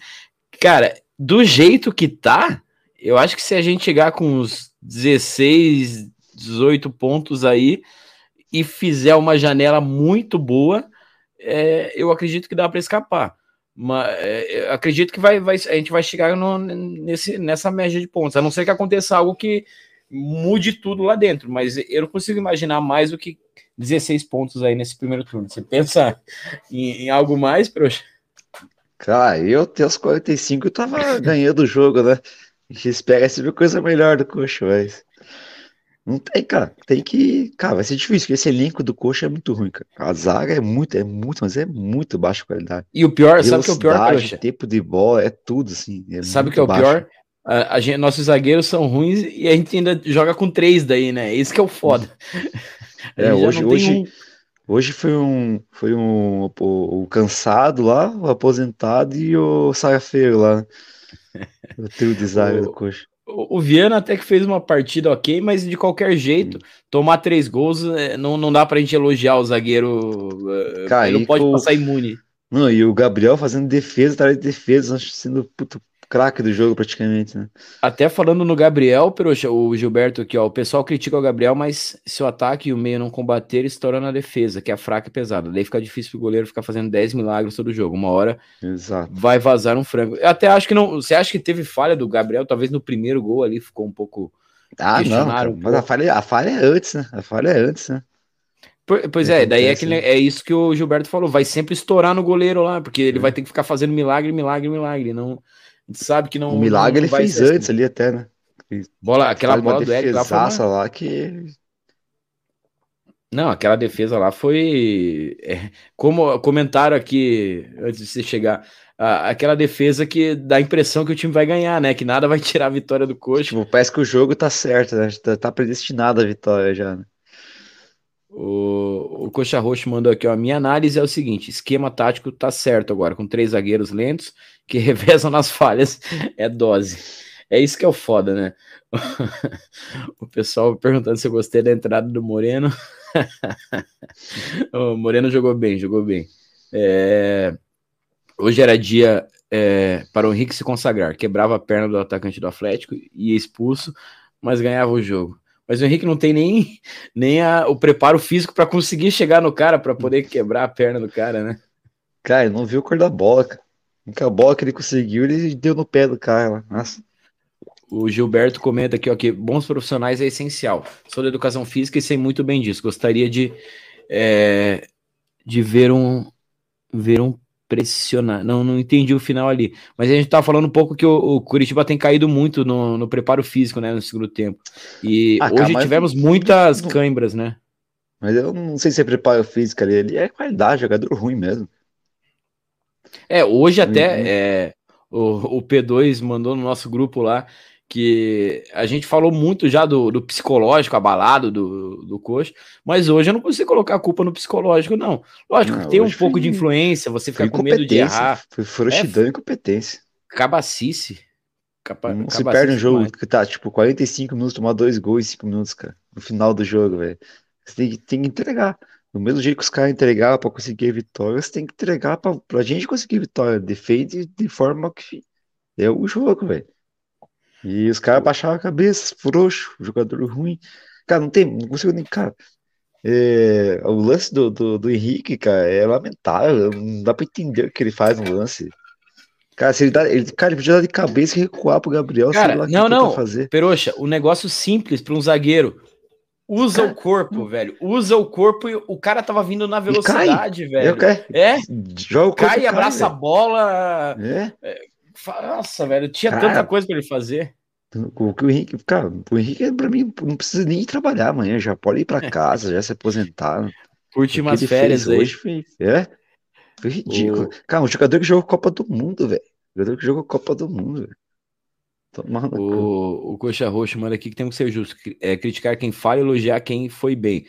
Cara, do jeito que tá, eu acho que se a gente chegar com uns 16, 18 pontos aí e fizer uma janela muito boa, é, eu acredito que dá para escapar. Mas é, acredito que vai, vai, a gente vai chegar no, nesse, nessa média de pontos, a não ser que aconteça algo que mude tudo lá dentro, mas eu não consigo imaginar mais do que 16 pontos aí nesse primeiro turno. Você pensa em, em algo mais, Proxa? Cara, eu até os 45 eu tava ganhando o jogo, né? A gente espera se ver coisa melhor do coxa, mas. Não tem, cara. Tem que. Cara, vai ser difícil, porque esse elenco do Coxa é muito ruim, cara. A zaga é muito, é muito, mas é muito baixa qualidade. E o pior, sabe o que é o pior, Coxa? tempo de bola, é tudo, assim. É sabe o que é o baixo. pior? A, a gente, nossos zagueiros são ruins e a gente ainda joga com três daí, né? Isso que é o foda. [laughs] é, hoje, hoje, um... hoje foi um. Foi um. O, o, cansado lá, o aposentado e o sarafeiro lá. O trio de zaga o... do Coxa. O Viana até que fez uma partida ok, mas de qualquer jeito, tomar três gols é, não, não dá pra gente elogiar o zagueiro. É, ele não pode passar imune. Não, e o Gabriel fazendo defesa, atrás de defesa, sendo puto, craque do jogo praticamente, né? Até falando no Gabriel, Peroxa, o Gilberto aqui, ó, o pessoal critica o Gabriel, mas se o ataque e o meio não combater, estoura na defesa, que é fraca e pesada. Daí fica difícil pro goleiro ficar fazendo 10 milagres todo jogo. Uma hora Exato. vai vazar um frango. Eu até acho que não. Você acha que teve falha do Gabriel? Talvez no primeiro gol ali ficou um pouco. Ah, não, cara, um mas a falha, a falha é antes, né? A falha é antes, né? Pois é, daí é, que, é isso que o Gilberto falou, vai sempre estourar no goleiro lá, porque ele é. vai ter que ficar fazendo milagre, milagre, milagre. Não, sabe que não. O milagre não ele fez antes assim. ali até, né? Bola, aquela bola do Eric lá uma... lá que não, aquela defesa lá foi. É, como comentaram aqui antes de você chegar, a, aquela defesa que dá a impressão que o time vai ganhar, né? Que nada vai [laughs] tirar a vitória do coach. Tipo, parece que o jogo tá certo, né? Tá, tá predestinado a vitória já, né? O, o Coxa Roxo mandou aqui, ó. A minha análise é o seguinte: esquema tático tá certo agora, com três zagueiros lentos que [laughs] revezam nas falhas. É dose. É isso que é o foda, né? [laughs] o pessoal perguntando se eu gostei da entrada do Moreno. [laughs] o Moreno jogou bem, jogou bem. É... Hoje era dia é, para o Henrique se consagrar. Quebrava a perna do atacante do Atlético, ia expulso, mas ganhava o jogo. Mas o Henrique não tem nem, nem a, o preparo físico para conseguir chegar no cara para poder quebrar a perna do cara, né? Cara, não viu cor da bola, cara. A bola que ele conseguiu, ele deu no pé do cara. Nossa. O Gilberto comenta aqui, ó, que bons profissionais é essencial. Sou da educação física e sei muito bem disso. Gostaria de, é, de ver um ver um pressionar. Não, não entendi o final ali. Mas a gente tá falando um pouco que o, o Curitiba tem caído muito no, no, preparo físico, né, no segundo tempo. E ah, hoje cara, tivemos muitas não, cãibras, né? Mas eu não sei se é preparo físico ali. Ele é qualidade, jogador ruim mesmo. É, hoje até é, o, o P2 mandou no nosso grupo lá que a gente falou muito já do, do psicológico abalado do, do coach, mas hoje eu não consigo colocar a culpa no psicológico, não. Lógico não, que tem um pouco foi, de influência, você fica com medo de errar. Foi frouxidão é, e incompetência. Cabacice. Capa, não se perde um jogo que tá, tipo, 45 minutos, tomar dois gols em 5 minutos, cara, no final do jogo, velho. Você tem tem que entregar. Do mesmo jeito que os caras entregaram para conseguir a vitória, você tem que entregar pra, pra gente conseguir a vitória. Defende de forma que é o jogo, velho. E os caras baixavam a cabeça, frouxo, jogador ruim. Cara, não tem, não consigo nem, cara. É, o lance do, do, do, Henrique, cara, é lamentável. Não dá pra entender o que ele faz no lance. Cara, se ele dá, ele, cara, ele podia dar de cabeça e recuar pro Gabriel, cara, não, não, fazer. Peroxa, o negócio simples para um zagueiro. Usa cara, o corpo, velho. Usa o corpo e o cara tava vindo na velocidade, velho. É? Joga o corpo cai, abraça a bola. É? é nossa, velho, tinha cara, tanta coisa para ele fazer. O que o Henrique, cara, o Henrique, pra mim, não precisa nem trabalhar amanhã, já pode ir para casa, já se aposentar. Curtir umas férias aí. Hoje foi, é, foi ridículo. O... Cara, um jogador que jogou Copa do Mundo, velho. Jogador que jogou Copa do Mundo, velho. O, o Coxa Roxo manda aqui que tem que ser justo. É, criticar quem fala e elogiar quem foi bem.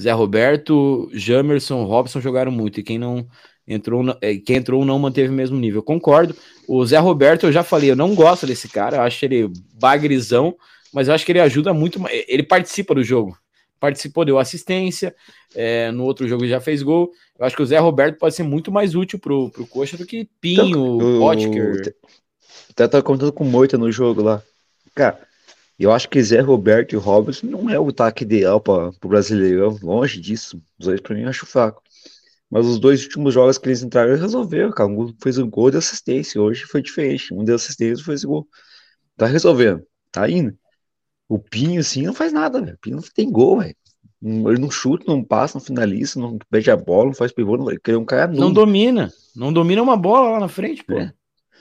Zé Roberto, Jamerson, Robson jogaram muito. E quem não entrou, é, quem entrou não manteve o mesmo nível. Concordo. O Zé Roberto, eu já falei, eu não gosto desse cara, eu acho ele bagrizão, mas eu acho que ele ajuda muito, ele participa do jogo. Participou, deu assistência, é, no outro jogo já fez gol. Eu acho que o Zé Roberto pode ser muito mais útil pro, pro Coxa do que Pinho, então, Potker. Até tava contando com Moita no jogo lá. Cara, eu acho que Zé Roberto e Robson não é o ataque ideal para o brasileiro, longe disso. Os dois para mim eu acho fraco. Mas os dois últimos jogos que eles entraram, resolveram, cara. Um fez um gol de assistência. Hoje foi diferente. Um deu assistência e fez o gol. Tá resolvendo. Tá indo. O Pinho, assim, não faz nada, velho. O Pinho não tem gol, velho. Ele não chuta, não passa, não finaliza, não pede a bola, não faz pivô, não. Ele é um cara. Não domina. Não domina uma bola lá na frente, pô. É.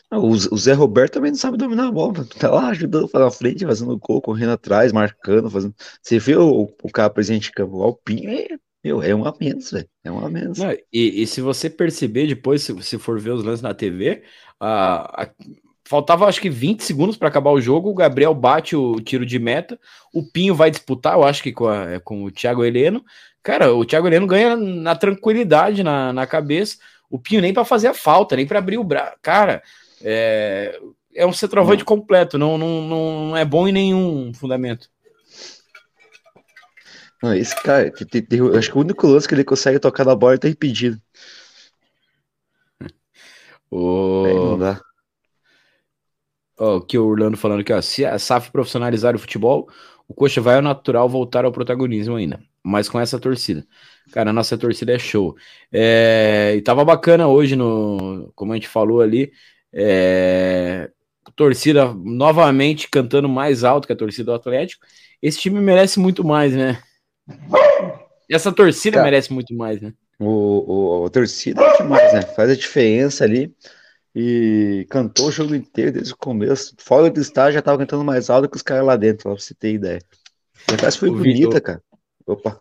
O, Zé Roberto também não sabe dominar a bola. Tá lá ajudando a na frente, fazendo gol, correndo atrás, marcando, fazendo. Você vê o, o cara presente em campo, o Pinho é meu, é um a menos, velho. É um a menos. Não, e, e, se você perceber depois, se, se for ver os lances na TV, a, a, faltava acho que 20 segundos para acabar o jogo. O Gabriel bate o tiro de meta. O Pinho vai disputar, eu acho que com, a, é, com o Thiago Heleno. Cara, o Thiago Heleno ganha na tranquilidade na, na cabeça. O Pinho nem para fazer a falta, nem para abrir o braço. Cara, é, é um centroavante completo, não, não, não é bom em nenhum fundamento. Não, esse cara, tem, tem, acho que o único lance que ele consegue tocar na bola tá impedido. [laughs] O... não dá. Ó, que o Orlando falando aqui, ó. Se a SAF profissionalizar o futebol, o Coxa vai ao natural voltar ao protagonismo ainda. Mas com essa torcida. Cara, a nossa torcida é show. É, e tava bacana hoje, no, como a gente falou ali. É, torcida novamente cantando mais alto que a torcida do Atlético. Esse time merece muito mais, né? Essa torcida merece muito mais, né? O, o, a torcida é demais, né? Faz a diferença ali. E cantou o jogo inteiro desde o começo. Fora do estádio já tava cantando mais alto que os caras lá dentro, pra você ter ideia. A festa foi o bonita, Vitor... cara. Opa.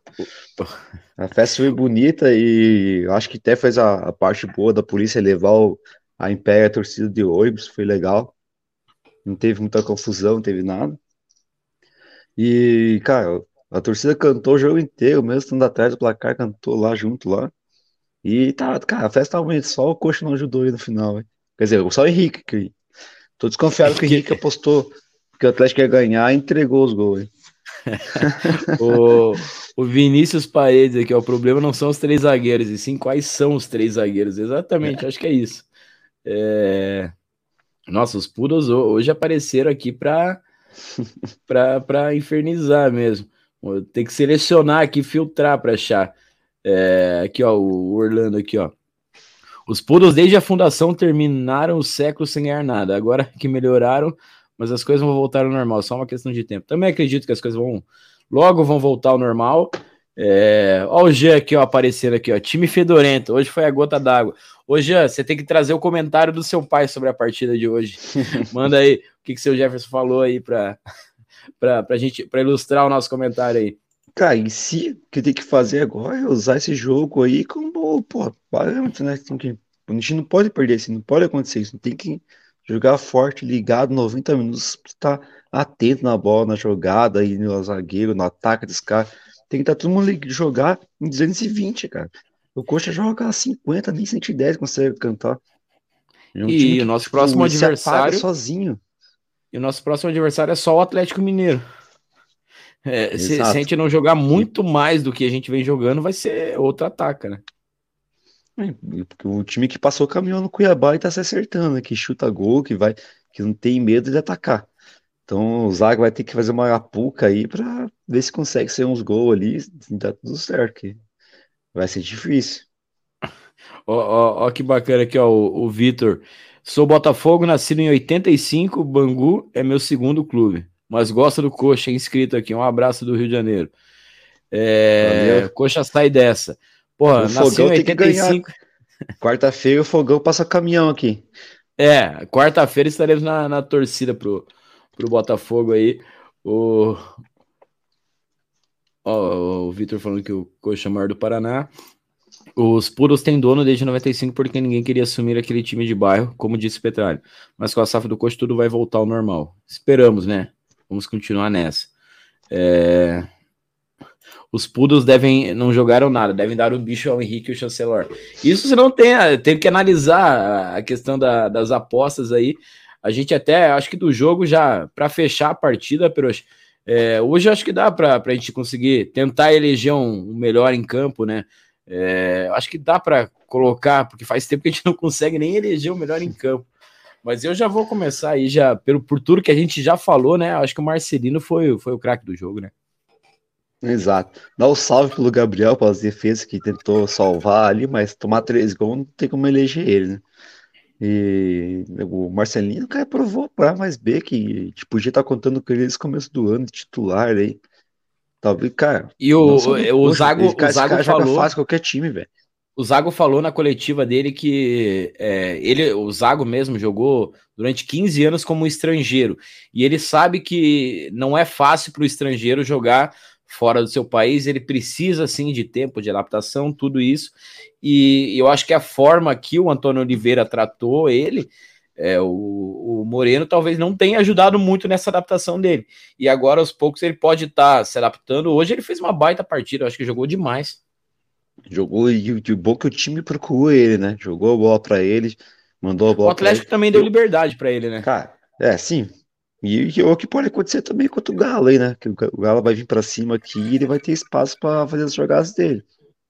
A festa foi bonita e acho que até fez a, a parte boa da polícia levar o, a Império a torcida de ônibus, foi legal. Não teve muita confusão, não teve nada. E, cara, a torcida cantou o jogo inteiro, mesmo estando atrás do placar, cantou lá junto lá. E tá, cara, a festa tá só o coxa não ajudou aí no final, hein? Quer dizer, só o Henrique. Que... Tô desconfiado que o Henrique [laughs] apostou que o Atlético ia ganhar e entregou os gols. Hein? [laughs] o, o Vinícius Paredes aqui, ó, o problema não são os três zagueiros, e sim quais são os três zagueiros. Exatamente, é. acho que é isso. É... Nossa, os Poodles hoje apareceram aqui para [laughs] para infernizar mesmo. Tem que selecionar aqui, filtrar para achar. É, aqui, ó, o Orlando aqui, ó. Os Poodles desde a fundação terminaram o século sem ganhar nada. Agora [laughs] que melhoraram, mas as coisas vão voltar ao normal, só uma questão de tempo. Também acredito que as coisas vão logo vão voltar ao normal. É, ó o Jean aqui, ó, aparecendo aqui, ó. Time fedorento. Hoje foi a gota d'água. Ô, Jean, você tem que trazer o comentário do seu pai sobre a partida de hoje. [laughs] Manda aí o que, que seu Jefferson falou aí para pra, pra gente para ilustrar o nosso comentário aí. Cara, em si, o que tem que fazer agora é usar esse jogo aí como, pô, parâmetro, né? Tem que, a gente não pode perder isso, não pode acontecer isso. Tem que jogar forte, ligado, 90 minutos, estar tá atento na bola, na jogada, aí no zagueiro, no ataque desse cara. Tem que estar tá todo mundo jogar em 220, cara. O Coxa joga 50, nem 110 consegue cantar. É um e o nosso próximo adversário sozinho. E o nosso próximo adversário é só o Atlético Mineiro. É, se, se, a gente não jogar muito mais do que a gente vem jogando, vai ser outro ataque, né? É, o time que passou o caminhão no Cuiabá e tá se acertando, né? que chuta gol, que vai, que não tem medo de atacar. Então o Zaga vai ter que fazer uma apuca aí para ver se consegue ser uns gols ali, dá tudo certo. Que vai ser difícil. [laughs] Ó, ó que bacana aqui, ó, o, o Vitor. Sou Botafogo, nascido em 85, Bangu é meu segundo clube mas gosta do Coxa, inscrito aqui. Um abraço do Rio de Janeiro. É, Coxa sai dessa. Porra, o nasceu em 85. Quarta-feira o Fogão passa caminhão aqui. É, quarta-feira estaremos na, na torcida pro, pro Botafogo aí. O, o Vitor falando que o Coxa é maior do Paraná. Os puros têm dono desde 95 porque ninguém queria assumir aquele time de bairro, como disse Petralho. Mas com a safra do Coxa tudo vai voltar ao normal. Esperamos, né? Vamos continuar nessa. É... Os Poodles devem não jogaram nada, devem dar o bicho ao Henrique e o Chancelor. Isso você não tem, tem que analisar a questão da, das apostas aí. A gente até, acho que do jogo já, para fechar a partida, Perox, é, hoje acho que dá para a gente conseguir tentar eleger um, um melhor em campo, né? É, acho que dá para colocar, porque faz tempo que a gente não consegue nem eleger o melhor em campo. Mas eu já vou começar aí, já, pelo, por tudo que a gente já falou, né? Acho que o Marcelino foi, foi o craque do jogo, né? Exato. Dá o um salve pelo Gabriel pelas defesas que tentou salvar ali, mas tomar três gols não tem como eleger ele, né? E o Marcelinho, cara, provou para mais B que tipo, podia estar tá contando com ele desde o começo do ano, titular aí. Talvez, cara. E o, o, o Zago, ele, cara, o Zago falou. fácil qualquer time, velho. O Zago falou na coletiva dele que é, ele, o Zago mesmo jogou durante 15 anos como estrangeiro e ele sabe que não é fácil para o estrangeiro jogar fora do seu país, ele precisa sim de tempo de adaptação, tudo isso. E eu acho que a forma que o Antônio Oliveira tratou ele, é, o, o, Moreno talvez não tenha ajudado muito nessa adaptação dele. E agora aos poucos ele pode estar tá se adaptando. Hoje ele fez uma baita partida, eu acho que jogou demais. Jogou e de bom que o time procurou ele, né? Jogou a bola para ele, mandou a bola. O Atlético também deu liberdade para ele, né? Cara, é, sim. E, e o que pode acontecer também contra o Galo aí, né? Que o Galo vai vir para cima aqui e ele vai ter espaço para fazer as jogadas dele.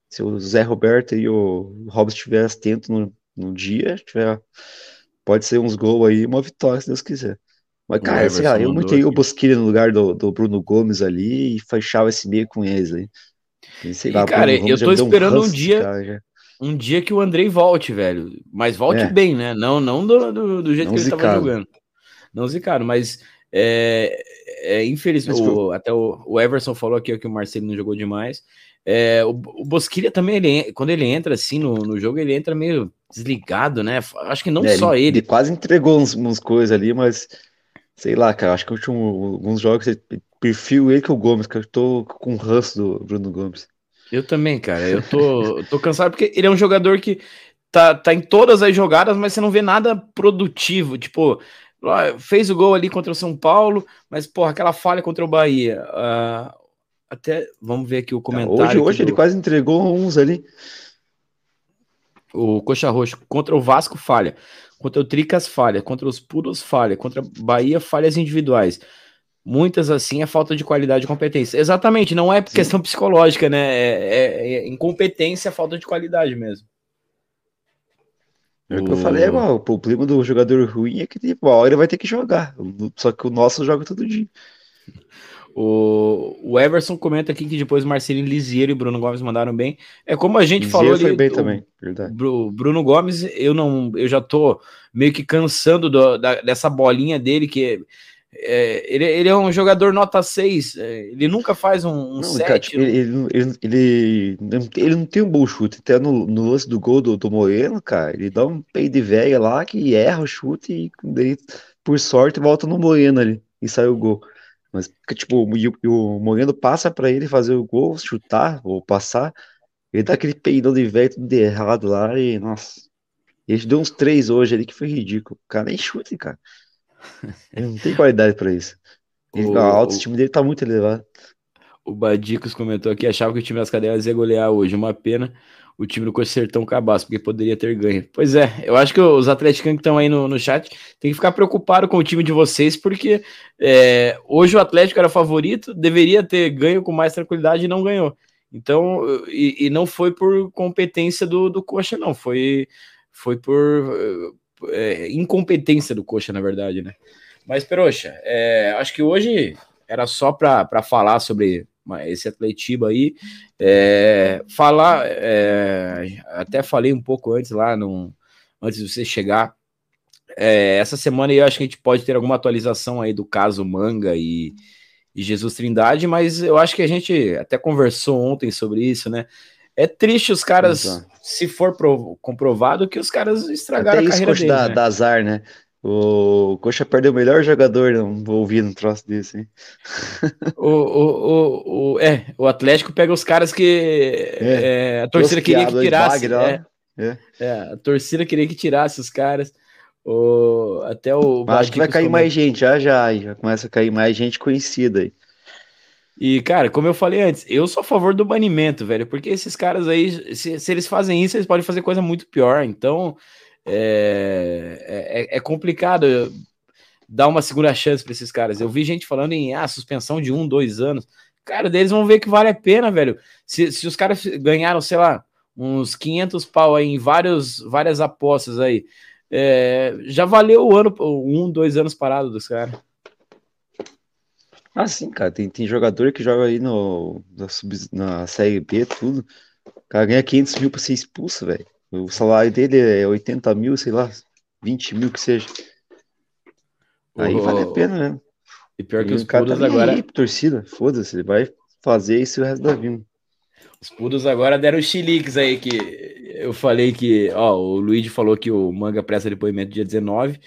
Se o Zé Roberto e o Robson estiverem atentos no, no dia, tiver, pode ser uns gols aí, uma vitória, se Deus quiser. Mas, cara, sei lá, eu botei o Bosquilha no lugar do, do Bruno Gomes ali e fechava esse meio com eles aí. Sei lá, e, cara, eu tô esperando um, um dia. Cara, um dia que o Andrei volte, velho. Mas volte é. bem, né? Não, não do, do, do jeito não que ele estava jogando. Não zicado, mas é, é infelizmente. O, até o, o, Everson falou aqui que o Marcelo não jogou demais. É, o, o Bosquilha também, ele, quando ele entra assim no, no jogo, ele entra meio desligado, né? Acho que não é, só ele, ele. Ele quase entregou uns, uns coisas ali, mas sei lá, cara. Acho que eu tinha alguns jogos, perfil ele que o Gomes, que eu tô com o ranço do Bruno Gomes. Eu também, cara. Eu tô, [laughs] tô cansado porque ele é um jogador que tá, tá em todas as jogadas, mas você não vê nada produtivo. Tipo, fez o gol ali contra o São Paulo, mas, porra, aquela falha contra o Bahia. Uh, até vamos ver aqui o comentário. Hoje, hoje do... ele quase entregou uns ali. O Coxa Roxo contra o Vasco falha, contra o Tricas falha, contra os Puros falha, contra Bahia falhas individuais. Muitas assim é falta de qualidade e competência. Exatamente, não é Sim. questão psicológica, né? É, é, é incompetência, falta de qualidade mesmo. É o que eu falei, mano, o problema do jogador ruim é que tipo, hora ele vai ter que jogar. Só que o nosso joga todo dia. O, o Everson comenta aqui que depois Marcelinho Lisiero e Bruno Gomes mandaram bem. É como a gente Lisiero falou ali. foi bem o, também, verdade. Bruno Gomes, eu não, eu já tô meio que cansando do, da, dessa bolinha dele que é, ele, ele, é um jogador nota 6, é, ele nunca faz um, um não, 7. Cara, tipo, ele, ele, ele, ele, não tem um bom chute, até no, no lance do gol do, do Moreno, cara, ele dá um peito de velha lá que erra o chute e daí, por sorte volta no Moreno ali e sai o gol. Mas, tipo, o, o Moreno passa para ele fazer o gol, chutar ou passar, ele dá aquele peidão de velho tudo de errado lá e, nossa, ele deu uns três hoje ali que foi ridículo. O cara nem chute, cara. Ele não tem qualidade para isso. Ele, o, a autoestima dele tá muito elevada. O Badicos comentou aqui, achava que o time das cadelas ia golear hoje. Uma pena o time do Coxa Sertão cabaço, porque poderia ter ganho. Pois é, eu acho que os atleticanos que estão aí no, no chat tem que ficar preocupado com o time de vocês, porque é, hoje o Atlético era favorito, deveria ter ganho com mais tranquilidade e não ganhou. Então, e, e não foi por competência do, do Coxa, não, foi, foi por é, incompetência do Coxa, na verdade, né? Mas, Peroxa, é, acho que hoje era só para falar sobre esse Atletiba aí. É, falar, é, até falei um pouco antes lá, no, antes de você chegar. É, essa semana eu acho que a gente pode ter alguma atualização aí do caso Manga e, e Jesus Trindade, mas eu acho que a gente até conversou ontem sobre isso, né? É triste os caras, Exato. se for comprovado, que os caras estragaram Até a carreira deles. Da, né? da azar, né? O Coxa perdeu o melhor jogador, não vou ouvir um troço desse, hein? [laughs] O, o, o, o, é, o Atlético pega os caras que é, é, a torcida queria que tirasse. É, é, é. a torcida queria que tirasse os caras. O, até o. Acho que vai cair mais gente, já já. Já começa a cair mais gente conhecida aí. E, cara, como eu falei antes, eu sou a favor do banimento, velho, porque esses caras aí, se, se eles fazem isso, eles podem fazer coisa muito pior. Então, é, é, é complicado dar uma segunda chance para esses caras. Eu vi gente falando em ah, suspensão de um, dois anos. Cara, deles vão ver que vale a pena, velho. Se, se os caras ganharam, sei lá, uns 500 pau aí em vários, várias apostas aí, é, já valeu o ano, um, dois anos parado dos caras. Ah, sim, cara. Tem, tem jogador que joga aí no, na, sub, na Série B, tudo. O cara ganha 500 mil pra ser expulso, velho. O salário dele é 80 mil, sei lá, 20 mil que seja. Aí oh, vale a pena, né? E pior que e os puros tá agora. Aí, torcida, foda-se, ele vai fazer isso o resto da vida. Os puros agora deram chiliques aí que eu falei que, ó, o Luigi falou que o manga presta depoimento dia 19.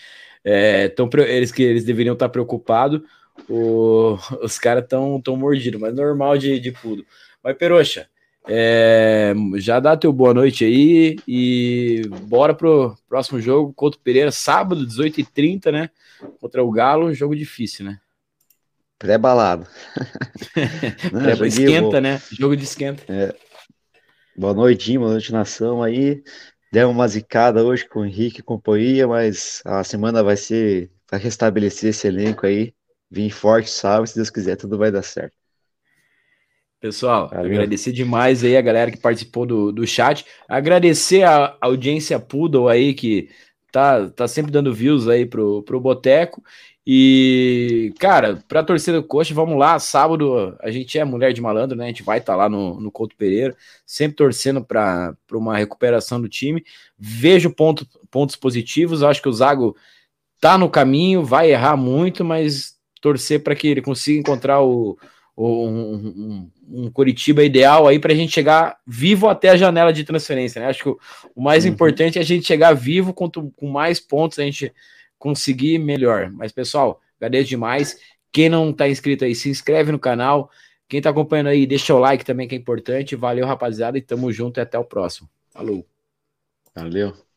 É, tão, eles que eles deveriam estar preocupados o, [laughs] os caras estão tão mordidos, mas normal de, de pudo. Mas, Peroxa, é, já dá teu boa noite aí e bora pro próximo jogo contra o Pereira, sábado, 18h30, né? Contra o Galo, jogo difícil, né? Pré-balado. [laughs] Pré esquenta, né? Jogo de esquenta. É. Boa noite, boa noite, nação aí. Deu uma zicada hoje com o Henrique e companhia, mas a semana vai ser para restabelecer esse elenco aí. Vim forte, salve, se Deus quiser, tudo vai dar certo. Pessoal, Valeu. agradecer demais aí a galera que participou do, do chat. Agradecer a audiência Poodle aí que tá, tá sempre dando views aí pro, pro Boteco. E, cara, pra torcida do Coxa, vamos lá. Sábado a gente é mulher de malandro, né? A gente vai estar tá lá no, no Couto Pereira, sempre torcendo para uma recuperação do time. Vejo ponto, pontos positivos. Acho que o Zago tá no caminho, vai errar muito, mas torcer para que ele consiga encontrar o, o um, um, um, Curitiba ideal aí para a gente chegar vivo até a janela de transferência. Né? Acho que o, o mais uhum. importante é a gente chegar vivo, quanto com mais pontos a gente conseguir, melhor. Mas, pessoal, agradeço demais. Quem não está inscrito aí, se inscreve no canal. Quem está acompanhando aí, deixa o like também, que é importante. Valeu, rapaziada, e tamo junto e até o próximo. Falou. Valeu.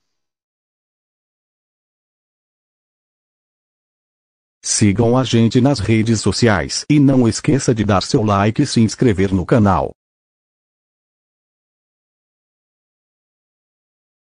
Sigam a gente nas redes sociais e não esqueça de dar seu like e se inscrever no canal.